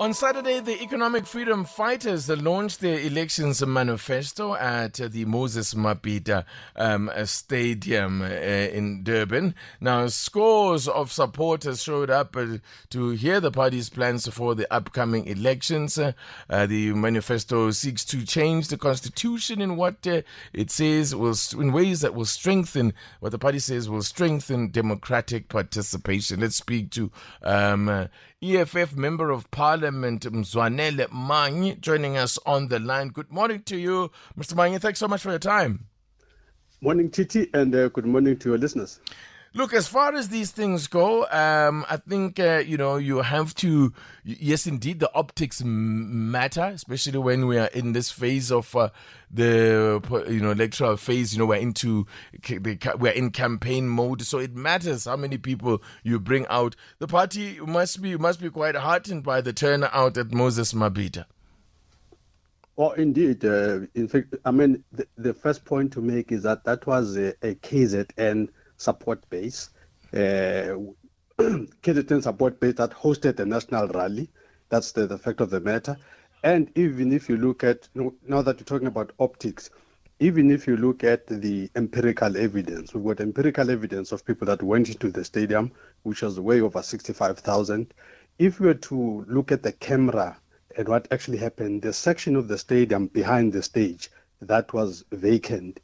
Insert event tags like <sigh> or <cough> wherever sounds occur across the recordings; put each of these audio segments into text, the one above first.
On Saturday, the Economic Freedom Fighters launched their elections manifesto at the Moses Mabhida um, Stadium uh, in Durban. Now, scores of supporters showed up uh, to hear the party's plans for the upcoming elections. Uh, the manifesto seeks to change the constitution in what uh, it says will, in ways that will strengthen what the party says will strengthen democratic participation. Let's speak to um, EFF Member of Parliament Mzwanele Manyi joining us on the line. Good morning to you, Mr. Manyi. Thanks so much for your time. Morning, TT, and uh, good morning to your listeners. Look, as far as these things go, um, I think uh, you know you have to. Yes, indeed, the optics matter, especially when we are in this phase of uh, the you know electoral phase. You know, we're into we're in campaign mode, so it matters how many people you bring out. The party must be must be quite heartened by the turnout at Moses Mabhida. Well, indeed. Uh, in fact, I mean, the, the, first point to make is that that was a, a KZN support base, uh, <clears throat> support base that hosted the national rally. That's the, the fact of the matter. And even if you look at, now that you're talking about optics, even if you look at the empirical evidence, we've got empirical evidence of people that went into the stadium, which was way over 65,000. If we were to look at the camera and what actually happened, the section of the stadium behind the stage that was vacant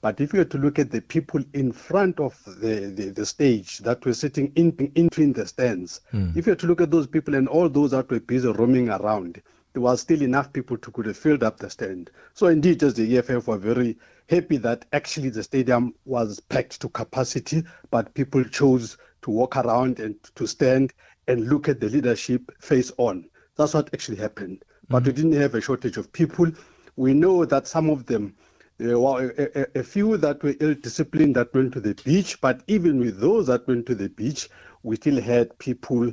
but if you were to look at the people in front of the, the, the stage that were sitting in, in between the stands, mm. if you were to look at those people and all those that were busy roaming around, there was still enough people to could have filled up the stand. So indeed, as the EFF were very happy that actually the stadium was packed to capacity, but people chose to walk around and to stand and look at the leadership face on. That's what actually happened. But mm-hmm. we didn't have a shortage of people. We know that some of them there were a, a, a, few that were ill disciplined that went to the beach, but even with those that went to the beach, we still had people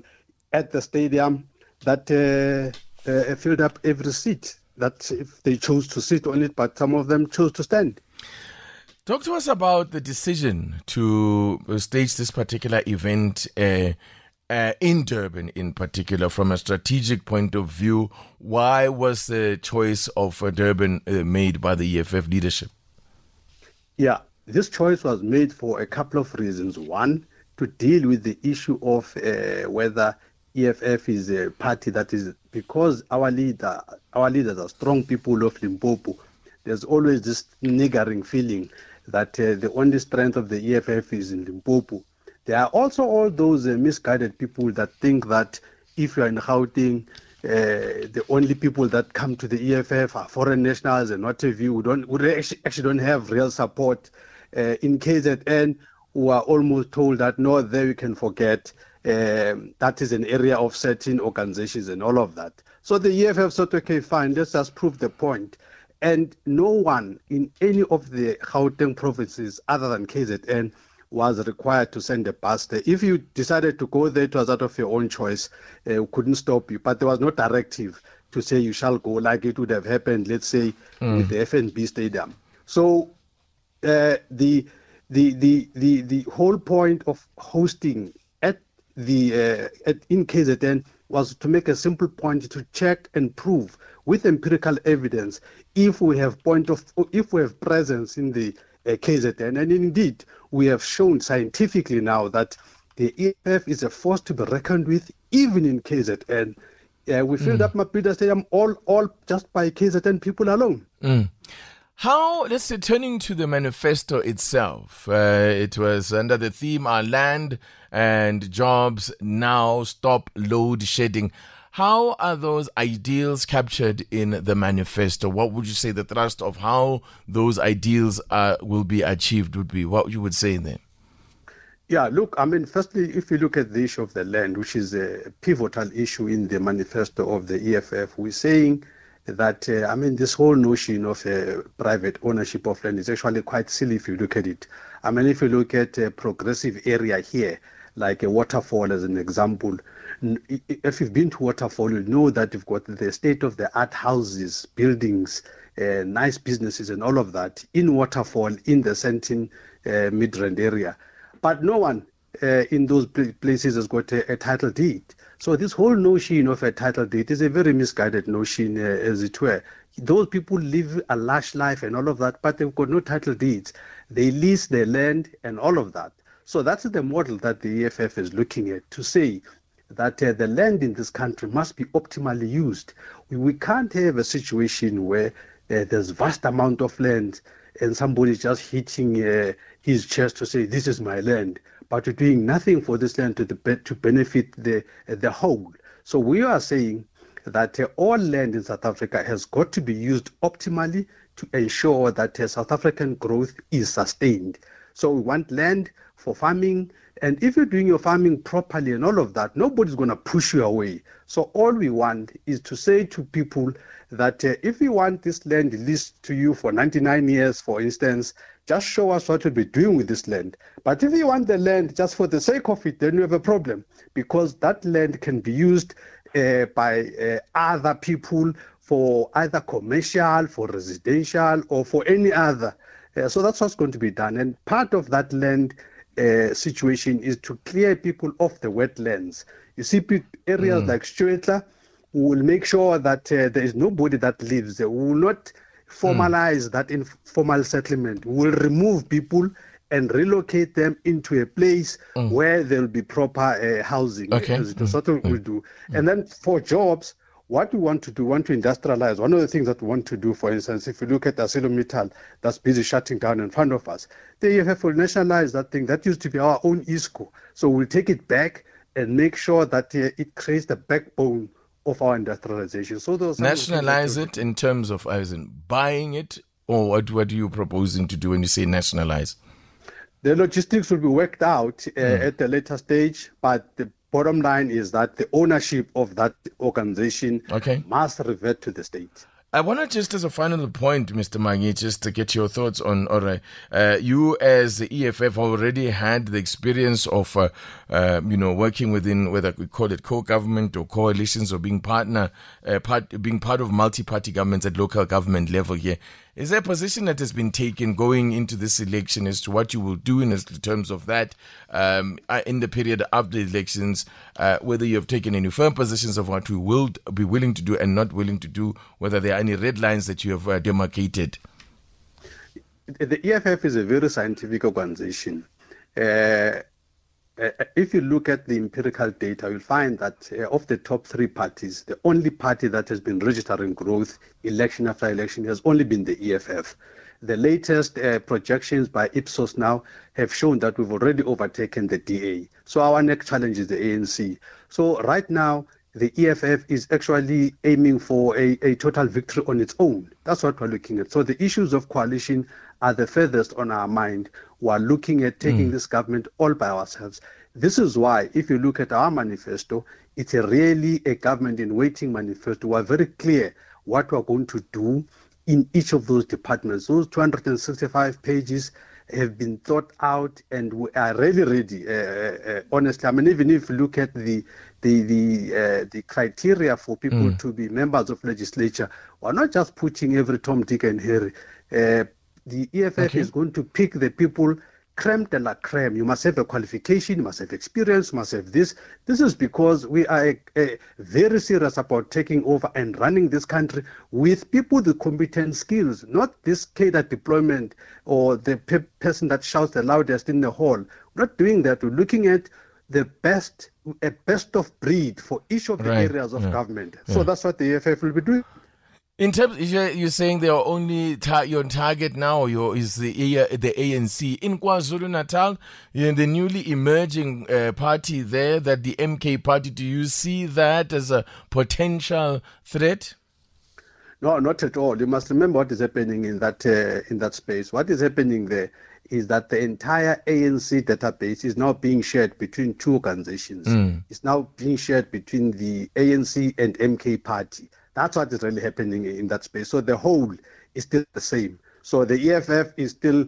at the stadium that uh, uh, filled up every seat. That if they chose to sit on it, but some of them chose to stand. Talk to us about the decision to stage this particular event uh, in Durban in particular, from a strategic point of view, why was the choice of uh, Durban uh, made by the EFF leadership? Yeah, this choice was made for a couple of reasons. One, to deal with the issue of uh, whether EFF is a party that is because our leader, our leaders are strong people of Limpopo. There's always this niggering feeling that uh, the only strength of the EFF is in Limpopo there are also all those uh, misguided people that think that if you're in Gauteng, uh, the only people that come to the EFF are foreign nationals and what have you. We don't we actually, actually don't have real support uh, in KZN. we are almost told that no, there you can forget. Um, that is an area of certain organizations and all of that. So the EFF thought, okay, fine, let's just prove the point. And no one in any of the Gauteng provinces other than KZN was required to send a bus there. If you decided to go there, it was out of your own choice. Uh, we couldn't stop you, but there was no directive to say you shall go, like it would have happened, let's say, mm. with the FNB Stadium. So uh, the, the the the the whole point of hosting at the uh, at, in KZN was to make a simple point to check and prove with empirical evidence if we have point of if we have presence in the uh, KZN. And indeed, we have shown scientifically now that the EFF is a force to be reckoned with, even in KZN. Uh, we filled mm. up Mabhida Stadium all, all just by KZN people alone. Mm. How, let's say, turning to the manifesto itself, uh, it was under the theme Our Land and Jobs Now Stop Load Shedding. How are those ideals captured in the manifesto? What would you say the thrust of how those ideals uh, will be achieved would be? What you would say then? Yeah, look, I mean, firstly, if you look at the issue of the land, which is a pivotal issue in the manifesto of the EFF, we're saying that, uh, I mean, this whole notion of uh, private ownership of land is actually quite silly if you look at it. I mean, if you look at a progressive area here, like a waterfall as an example, if you've been to waterfall, you know that you've got the state of the art houses, buildings, uh, nice businesses, and all of that in waterfall in the Sandton uh, Midrand area. But no one uh, in those places has got a, a, title deed. So this whole notion of a title deed is a very misguided notion, uh, as it were. Those people live a lush life and all of that, but they've got no title deeds. They lease their land and all of that. So that's the model that the EFF is looking at to say that uh, the land in this country must be optimally used. We, we can't have a situation where uh, there's vast amount of land and somebody just hitting uh, his chest to say this is my land, but you're doing nothing for this land to, the, to benefit the the whole. So we are saying that uh, all land in South Africa has got to be used optimally to ensure that uh, South African growth is sustained. So we want land for farming, and if you're doing your farming properly and all of that, nobody's going to push you away. So all we want is to say to people that uh, if you want this land leased to you for 99 years, for instance, just show us what you'll be doing with this land. But if you want the land just for the sake of it, then you have a problem because that land can be used uh, by uh, other people for either commercial, for residential, or for any other. Uh, so that's what's going to be done. And part of that land uh, situation is to clear people off the wetlands. You see, areas mm. like we will make sure that uh, there is nobody that lives there. We will not formalize mm. that informal settlement. We will remove people and relocate them into a place mm. where there will be proper uh, housing. Okay. As mm. mm. will do. And then for jobs, what we want to do, we want to industrialize. One of the things that we want to do, for instance, if you look at ArcelorMittal that's busy shutting down in front of us, they have to nationalize that thing. That used to be our own Iscor. So we'll take it back and make sure that uh, it creates the backbone of our industrialization. So those nationalize it in terms of as in buying it, or what, what are you proposing to do when you say nationalize? The logistics will be worked out uh, mm. at a later stage, but the bottom line is that the ownership of that organization okay. must revert to the state. I want to just, as a final point, Mr. Manyi, just to get your thoughts on, all right, uh, you as the EFF already had the experience of, uh, uh, you know, working within, whether we call it co-government or coalitions or being partner, uh, part, being part of multi-party governments at local government level here. Is there a position that has been taken going into this election as to what you will do in terms of that um, uh, in the period after the elections? Uh, whether you have taken any firm positions of what you will be willing to do and not willing to do, whether there are any red lines that you have uh, demarcated? The EFF is a very scientific organization. Uh, uh, if you look at the empirical data, you'll find that uh, of the top three parties, the only party that has been registering growth election after election has only been the EFF. The latest uh, projections by Ipsos now have shown that we've already overtaken the DA. So our next challenge is the ANC. So right now, the EFF is actually aiming for a, a total victory on its own. That's what we're looking at. So the issues of coalition are the furthest on our mind. We're looking at taking mm. this government all by ourselves. This is why, if you look at our manifesto, it's a really a government in waiting manifesto. We're very clear what we're going to do in each of those departments. Those 265 pages have been thought out and we are really ready. Uh, uh, uh, honestly, I mean, even if you look at the the the uh, the criteria for people mm. to be members of legislature, we're not just putting every Tom, Dick, and Harry. The EFF okay. is going to pick the people creme de la creme. You must have a qualification, you must have experience, you must have this. This is because we are eh, eh, very serious about taking over and running this country with people with competent skills, not this cadre deployment or the pe- person that shouts the loudest in the hall. We're not doing that. We're looking at the best, a best of breed for each of the right. areas of yeah. government. So yeah. that's what the EFF will be doing. In terms, you're, you're saying they are only tar- your target now. Your is the the ANC in KwaZulu Natal, the newly emerging uh, party there, that the MK party. Do you see that as a potential threat? No, not at all. You must remember what is happening in that uh, in that space. What is happening there is that the entire ANC database is now being shared between two organizations. Mm. It's now being shared between the ANC and MK party. That's what is really happening in that space. So the whole is still the same. So the EFF is still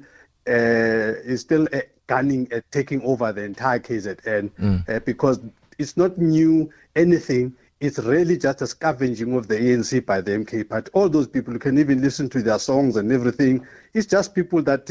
uh, is still uh, gunning at taking over the entire KZN mm. uh, because it's not new anything. It's really just a scavenging of the ANC by the MK party. All those people you can even listen to their songs and everything. It's just people that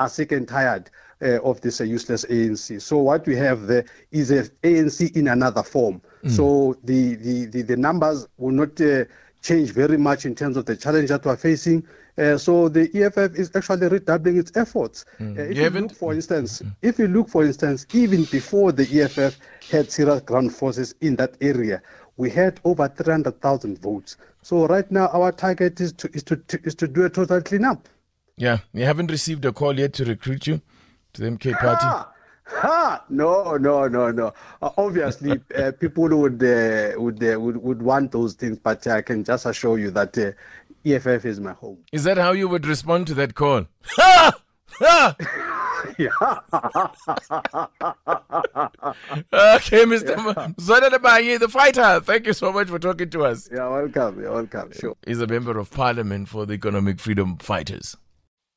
are sick and tired uh, of this uh, useless ANC. So what we have there is an ANC in another form. Mm. So the, the, the, the, numbers will not uh, change very much in terms of the challenge that we're facing. Uh, so the EFF is actually redoubling its efforts. Mm. Uh, if you, you look, for instance, mm. if you look, for instance, even before the EFF had serious ground forces in that area, we had over 300,000 votes. So right now, our target is to is to, to is to do a total cleanup. Yeah, you haven't received a call yet to recruit you to the MK party. Ah! Ha! No, no, no, no. Uh, obviously, <laughs> uh, people would uh, would, uh, would would want those things, but I can just assure you that uh, EFF is my home. Is that how you would respond to that call? <laughs> Ha! Ha! okay, Mr. Yeah. the fighter. Thank you so much for talking to us. You're welcome. You're welcome. Sure. He's a member of parliament for the Economic Freedom Fighters.